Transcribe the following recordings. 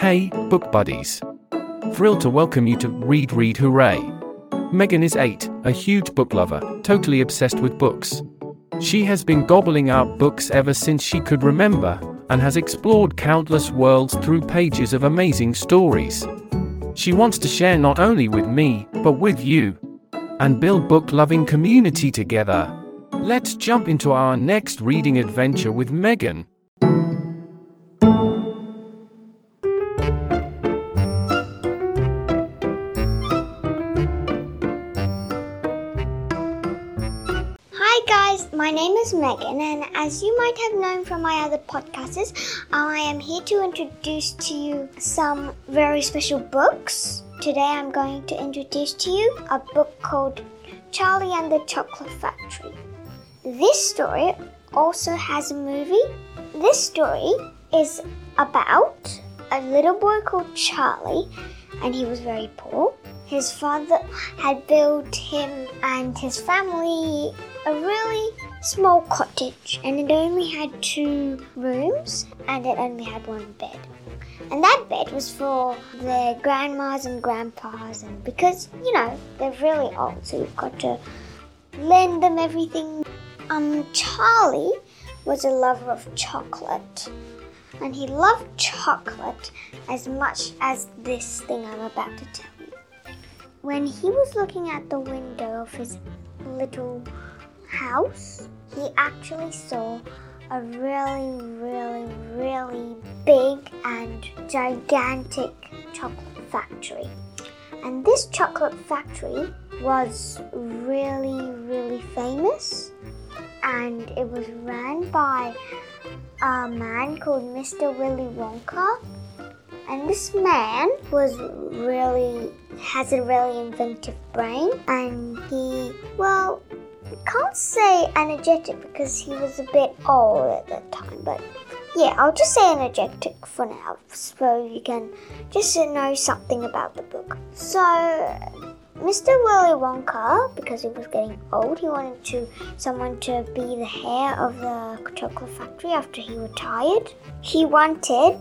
Hey, book buddies. Thrilled to welcome you to Read Read Hooray. Megan is 8, a huge book lover, totally obsessed with books. She has been gobbling up books ever since she could remember, and has explored countless worlds through pages of amazing stories. She wants to share not only with me, but with you, and build book loving community together. Let's jump into our next reading adventure with Megan. Hi guys, my name is Megan, and as you might have known from my other podcasts, I am here to introduce to you some very special books. Today I'm going to introduce to you a book called Charlie and the Chocolate Factory. This story also has a movie. This story is about a little boy called Charlie, and he was very poor. His father had built him and his family a really small cottage, and it only had two rooms and it only had one bed. And that bed was for their grandmas and grandpas, and because you know they're really old, so you've got to lend them everything. Um, Charlie was a lover of chocolate, and he loved chocolate as much as this thing I'm about to tell you. When he was looking at the window of his little house, he actually saw a really, really, really big and gigantic chocolate factory. And this chocolate factory was really, really famous and it was ran by a man called Mr. Willy Wonka. And this man was really has a really inventive brain and he well can't say energetic because he was a bit old at that time, but yeah, I'll just say energetic for now so you can just know something about the book. So, Mr. Willy Wonka, because he was getting old, he wanted to someone to be the heir of the chocolate factory after he retired. He wanted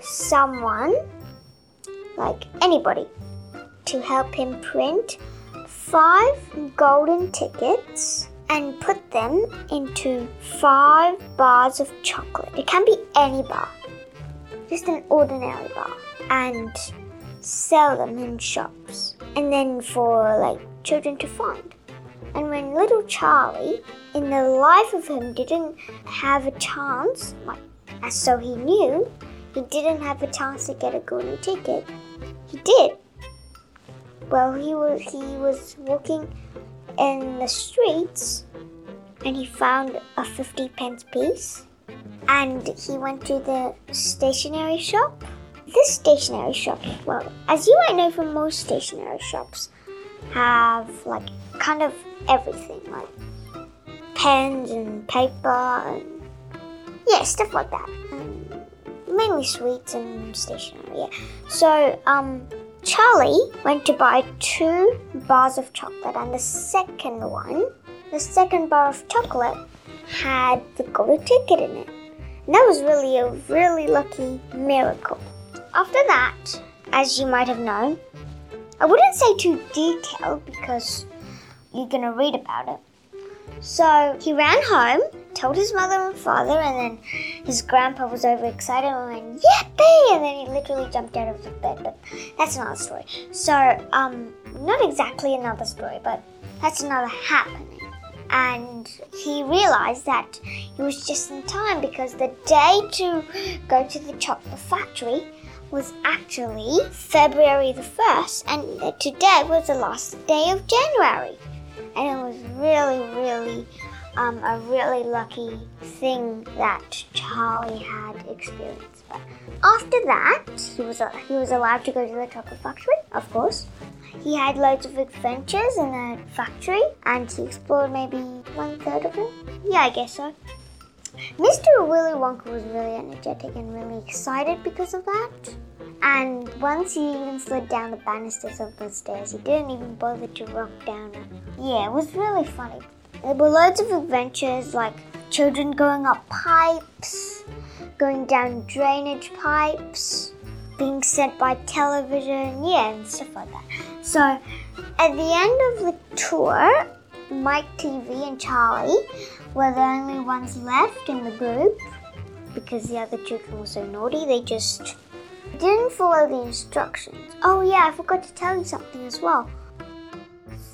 someone, like anybody, to help him print five golden tickets and put them into five bars of chocolate. It can be any bar, just an ordinary bar, and sell them in shops. And then for like children to find. And when little Charlie, in the life of him, didn't have a chance, like as so he knew, he didn't have a chance to get a golden ticket. He did. Well, he was he was walking in the streets, and he found a fifty pence piece, and he went to the stationery shop. This stationery shop, well, as you might know from most stationery shops, have like kind of everything, like pens and paper and yeah, stuff like that. And mainly sweets and stationery. Yeah. So um, Charlie went to buy two bars of chocolate, and the second one, the second bar of chocolate, had the golden ticket in it. And that was really a really lucky miracle. After that, as you might have known, I wouldn't say too detailed because you're gonna read about it. So he ran home, told his mother and father, and then his grandpa was overexcited and went, Yippee! And then he literally jumped out of the bed, but that's another story. So, um, not exactly another story, but that's another happening. And he realized that he was just in time because the day to go to the chocolate factory was actually February the 1st, and today was the last day of January and it was really, really um, a really lucky thing that Charlie had experienced. But after that, he was uh, he was allowed to go to the chocolate factory, of course. He had loads of adventures in the factory, and he explored maybe one third of it. Yeah, I guess so. Mr. Willy Wonka was really energetic and really excited because of that. And once he even slid down the banisters of the stairs, he didn't even bother to rock down. Yeah, it was really funny. There were loads of adventures like children going up pipes, going down drainage pipes, being sent by television, yeah, and stuff like that. So at the end of the tour, Mike Teavee and Charlie were the only ones left in the group because the other children were so naughty. They just didn't follow the instructions. Oh, yeah, I forgot to tell you something as well.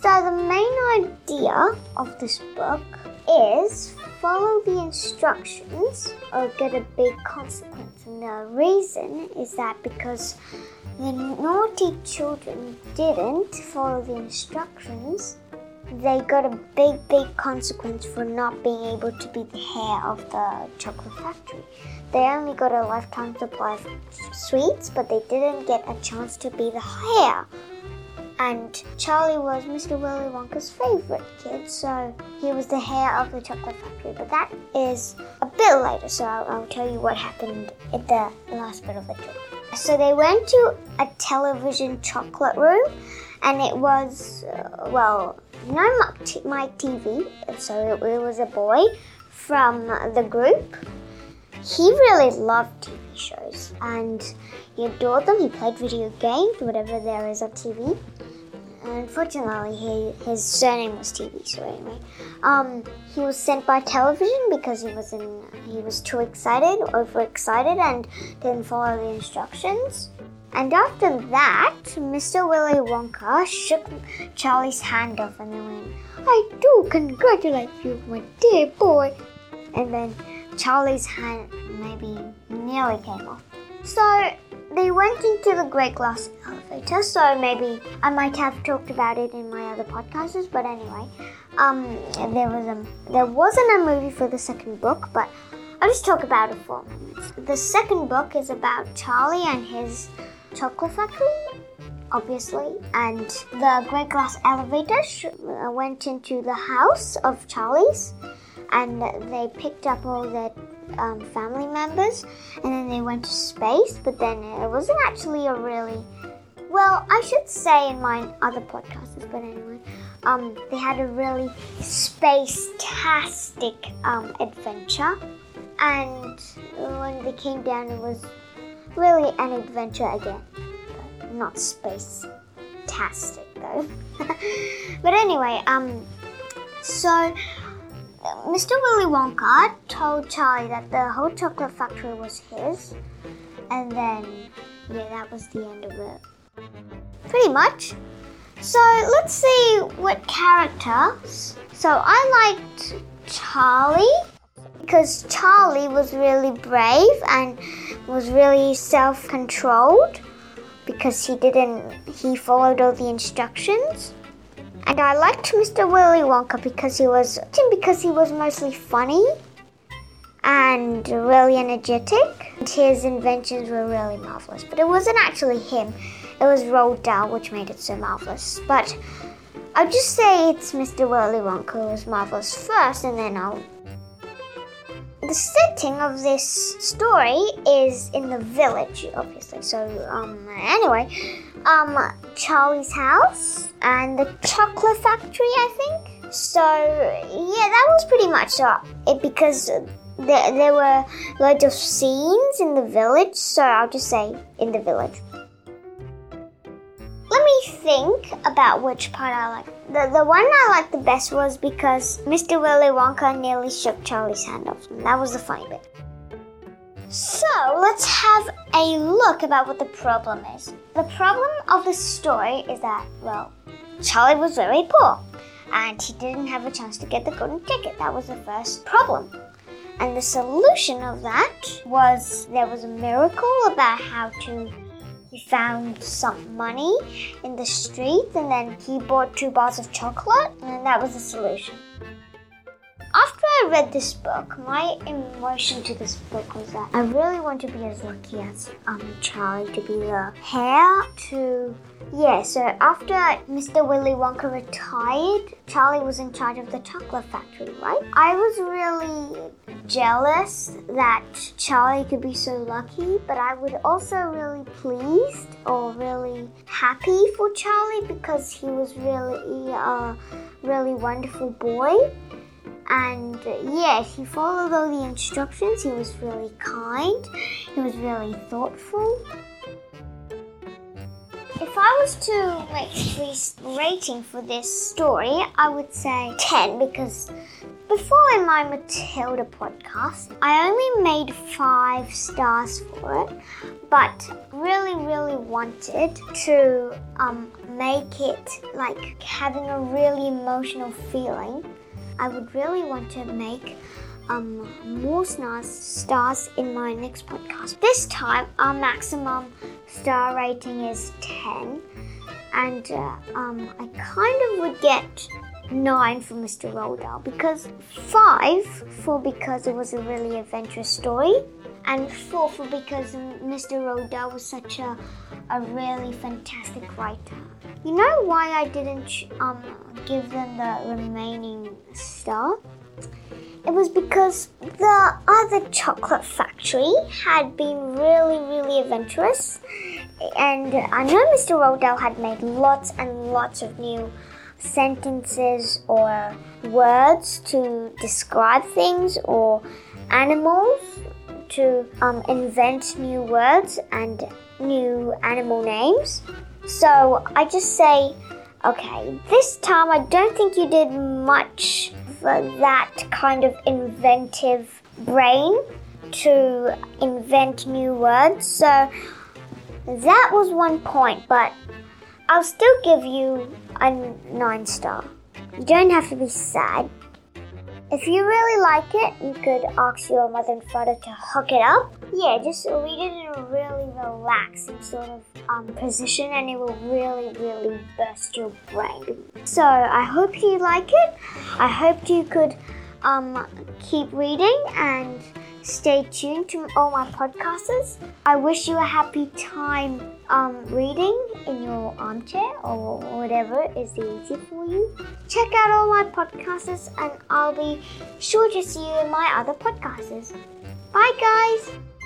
So, the main idea of this book is follow the instructions or get a big consequence. And the reason is that because the naughty children didn't follow the instructions, they got a big, big consequence for not being able to be the heir of the chocolate factory. They only got a lifetime supply of sweets, but they didn't get a chance to be the heir. And Charlie was Mr. Willy Wonka's favorite kid, so he was the heir of the chocolate factory. But that is a bit later, so I'll, I'll tell you what happened at the last bit of the tour. So they went to a television chocolate room, and it was, uh, well, no my TV, so it, it was a boy from the group. He really loved TV shows and he adored them. He played video games, whatever there is on TV. Unfortunately, he, his surname was TV. So anyway, um, he was sent by television because he was in, he was too excited, overexcited, and didn't follow the instructions. And after that, Mr. Willy Wonka shook Charlie's hand off and went, I do congratulate you, my dear boy. And then Charlie's hand maybe nearly came off. So they went into the Great Glass Elevator, so maybe I might have talked about it in my other podcasts, but anyway, um, there was a there wasn't a movie for the second book, but I'll just talk about it for minutes. The second book is about Charlie and his chocolate factory, obviously, and the great glass elevator uh, went into the house of Charlie's, and they picked up all their um, family members, and then they went to space. But then it wasn't actually a really well, I should say in my other podcasts, but anyway, um, they had a really space-tastic um, adventure, and when they came down, it was really an adventure again. Not space tastic though. but anyway, um so Mr. Willy Wonka told Charlie that the whole chocolate factory was his and then yeah, that was the end of it. Pretty much. So let's see what characters. So I liked Charlie because Charlie was really brave and was really self controlled because he didn't, he followed all the instructions. And I liked Mr. Willy Wonka because he was, because he was mostly funny and really energetic. And his inventions were really marvelous. But it wasn't actually him, it was Roald Dahl which made it so marvelous. But I'll just say it's Mr. Willy Wonka who was marvelous first, and then I'll the setting of this story is in the village, obviously. So, um, anyway, um, Charlie's house and the chocolate factory, I think. So, yeah, that was pretty much it because there, there were loads of scenes in the village. So, I'll just say in the village. Let me think about which part I like. The, the one I liked the best was because Mr. Willy Wonka nearly shook Charlie's hand off. That was the funny bit. So let's have a look about what the problem is. The problem of the story is that, well, Charlie was very poor and he didn't have a chance to get the golden ticket. That was the first problem. And the solution of that was there was a miracle about how to he found some money in the street and then he bought two bars of chocolate and that was the solution. After I read this book, my emotion to this book was that I really want to be as lucky as um, Charlie to be the heir to. Yeah, so after Mr. Willy Wonka retired, Charlie was in charge of the chocolate factory, right? I was really jealous that Charlie could be so lucky, but I was also really pleased or really happy for Charlie because he was really a really wonderful boy. And yes, he followed all the instructions. He was really kind. He was really thoughtful. If I was to make this rating for this story, I would say 10 because before in my Matilda podcast, I only made five stars for it, but really, really wanted to um, make it like having a really emotional feeling. I would really want to make um, more stars, stars in my next podcast. This time, our maximum star rating is 10, and uh, um, I kind of would get 9 for Mr. Roald because 5 for because it was a really adventurous story, and 4 for because Mr. Roald was such a, a really fantastic writer. You know why I didn't um, give them the remaining star? It was because the other chocolate factory had been really, really adventurous. And I know Mr. Dahl had made lots and lots of new sentences or words to describe things or animals to um, invent new words and new animal names. So I just say, okay, this time I don't think you did much for that kind of inventive brain to invent new words. So that was one point, but I'll still give you a nine star. You don't have to be sad. If you really like it, you could ask your mother and father to hook it up. Yeah, just read it in a really relaxing sort of um, position and it will really, really burst your brain. So I hope you like it. I hope you could um, keep reading and stay tuned to all my podcasts. I wish you a happy time um, reading in your armchair or whatever is easy for you. Check out all my podcasts and I'll be sure to see you in my other podcasts. Bye, guys!